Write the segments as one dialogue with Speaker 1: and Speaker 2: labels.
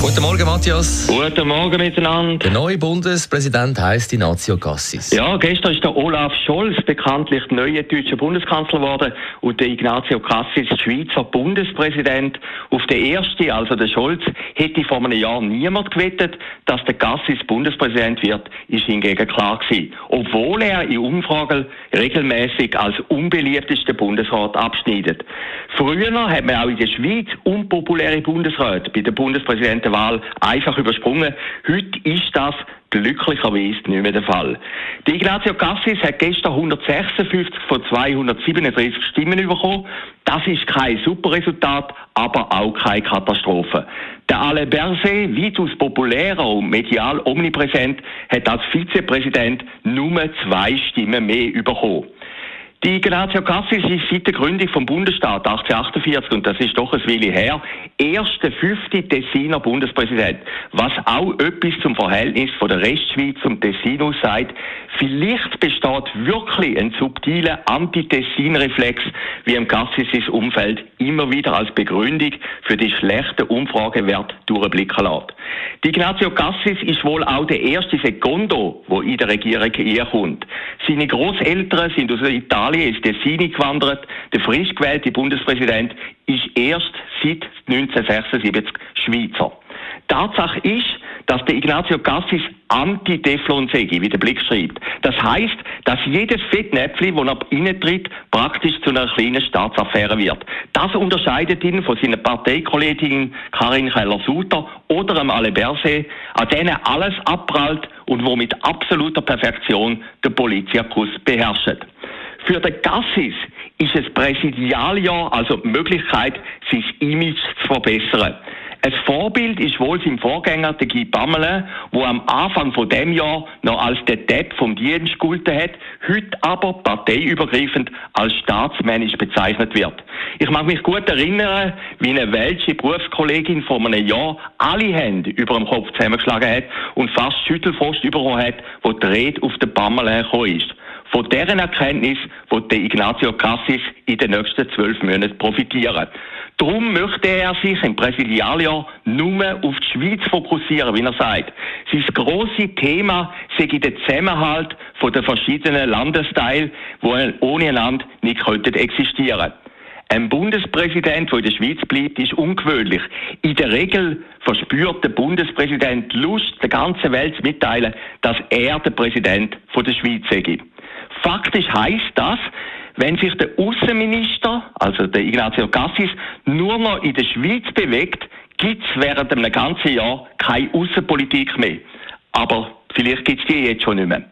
Speaker 1: Guten Morgen, Matthias.
Speaker 2: Guten Morgen miteinander.
Speaker 1: Der neue Bundespräsident heißt Ignazio Cassis.
Speaker 2: Ja, gestern ist der Olaf Scholz bekanntlich neuer deutscher Bundeskanzler geworden und der Ignazio Cassis Schweizer Bundespräsident. Auf den ersten, also der Scholz, hätte vor einem Jahr niemand gewettet, dass der Cassis Bundespräsident wird, ist hingegen klar gewesen. Obwohl er in Umfragen regelmäßig als unbeliebtester Bundesrat abschneidet. Früher hat man auch in der Schweiz unpopuläre Bundesräte bei der Bundespräsidentenwahl einfach übersprungen. Heute ist das glücklicherweise nicht mehr der Fall. Die Ignazio Cassis hat gestern 156 von 237 Stimmen bekommen. Das ist kein super Resultat, aber auch keine Katastrophe. Der Alain Berset, weitaus populärer und medial omnipräsent, hat als Vizepräsident nur zwei Stimmen mehr bekommen. Die Ignazio Cassis ist seit der Gründung vom Bundesstaat 1848, und das ist doch ein Weile her, erste fünfte Tessiner Bundespräsident. Was auch etwas zum Verhältnis von der Restschweiz zum Tessinus sagt. Vielleicht besteht wirklich ein subtiler Anti-Tessin-Reflex, wie im Cassis' Umfeld immer wieder als Begründung für die schlechten Umfragewerte durchblicken lässt. Die Ignazio Cassis ist wohl auch der erste Secondo, wo in der Regierung kommt. Seine Großeltern sind aus Italien ins Tessin gewandert. Der frisch gewählte Bundespräsident ist erst seit 1976 Schweizer. Tatsache ist, dass der Ignazio Cassis Anti-Teflon sei, wie der Blick schreibt. Das heißt, dass jedes Fettnäpfchen, das er reintritt, praktisch zu einer kleinen Staatsaffäre wird. Das unterscheidet ihn von seiner Parteikollegin Karin Keller-Sutter oder am Ale Berset, an denen alles abprallt und wo mit absoluter Perfektion der Politikus beherrscht. Für den Cassis ist es Präsidialjahr also die Möglichkeit, sein Image zu verbessern. Ein Vorbild ist wohl sein Vorgänger, der Guy Pamela, wo am Anfang von dem Jahr noch als der Depp vom Dienst gegolten hat, heute aber parteiübergreifend als staatsmännisch bezeichnet wird. Ich mag mich gut erinnern, wie eine welche Berufskollegin vor einem Jahr alle Hände über dem Kopf zusammengeschlagen hat und fast Schüttelfrost bekommen hat, wo die Rede auf den Pamela gekommen ist. Von deren Erkenntnis wird der Ignazio Cassis in den nächsten zwölf Monaten profitieren. Darum möchte er sich im Präsidialjahr nur auf die Schweiz fokussieren, wie er sagt. Sein grosses Thema sei der Zusammenhalt von den verschiedenen Landesteilen, die ohne einander nicht könnten existieren ein Bundespräsident, der in der Schweiz bleibt, ist ungewöhnlich. In der Regel verspürt der Bundespräsident Lust, der ganzen Welt zu mitteilen, dass er der Präsident der Schweiz sei. Faktisch heißt das, wenn sich der Außenminister, also der Ignazio Cassis, nur noch in der Schweiz bewegt, gibt es während einem ganzen Jahr keine Außenpolitik mehr. Aber vielleicht gibt es die jetzt schon nicht mehr.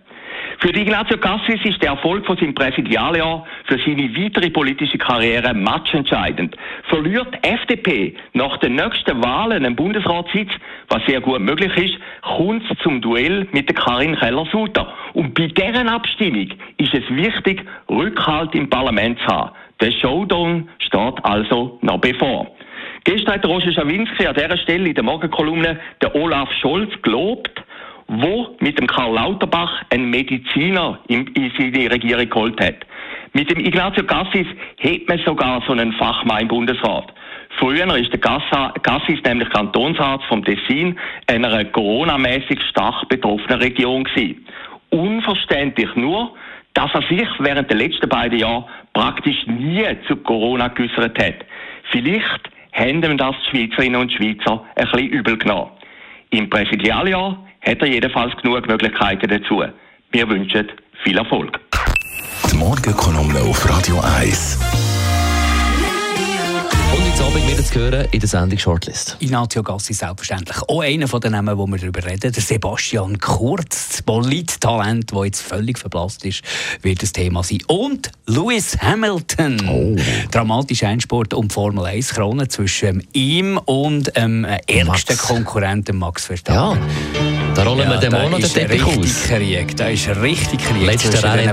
Speaker 2: Für die Ignazio Cassis ist der Erfolg von seinem Präsidialjahr für seine weitere politische Karriere matchentscheidend. Verliert die FDP nach den nächsten Wahlen einen Bundesratssitz, was sehr gut möglich ist, kommt es zum Duell mit Karin Keller-Sutter. Und bei deren Abstimmung ist es wichtig, Rückhalt im Parlament zu haben. Der Showdown steht also noch bevor. Gestern hat Roger Schawinski an dieser Stelle in der Morgenkolumne der Olaf Scholz gelobt, wo mit dem Karl Lauterbach einen Mediziner in, in seine Regierung geholt hat. Mit dem Ignazio Cassis hat man sogar so einen Fachmann im Bundesrat. Früher ist der Cassis nämlich Kantonsarzt vom Tessin, einer Corona-mäßig stark betroffenen Region gewesen. Unverständlich nur, dass er sich während der letzten beiden Jahre praktisch nie zu Corona geäußert hat. Vielleicht haben das die Schweizerinnen und Schweizer ein bisschen übel genommen. Im Präsidialjahr hat er jedenfalls genug Möglichkeiten dazu. Wir wünschen viel Erfolg.
Speaker 3: Die Morgenkolumne auf Radio 1.
Speaker 1: Und jetzt Abend wieder zu hören in der Sendung Shortlist.
Speaker 4: Ignazio Gassi selbstverständlich. Auch einer von den Namen, wo wir darüber reden, der Sebastian Kurz, das Polittalent, das jetzt völlig verblasst ist, wird das Thema sein. Und Lewis Hamilton.
Speaker 1: Oh.
Speaker 4: Dramatischer Endsport um Formel 1 Krone zwischen ihm und dem ähm, ärgsten. Konkurrenten Max Verstappen.
Speaker 1: Ja, da rollen wir den Monat den Teppich aus.
Speaker 4: Krieg. Da ist richtig Krieg.
Speaker 1: Letzter
Speaker 4: zwischen
Speaker 1: Rennen.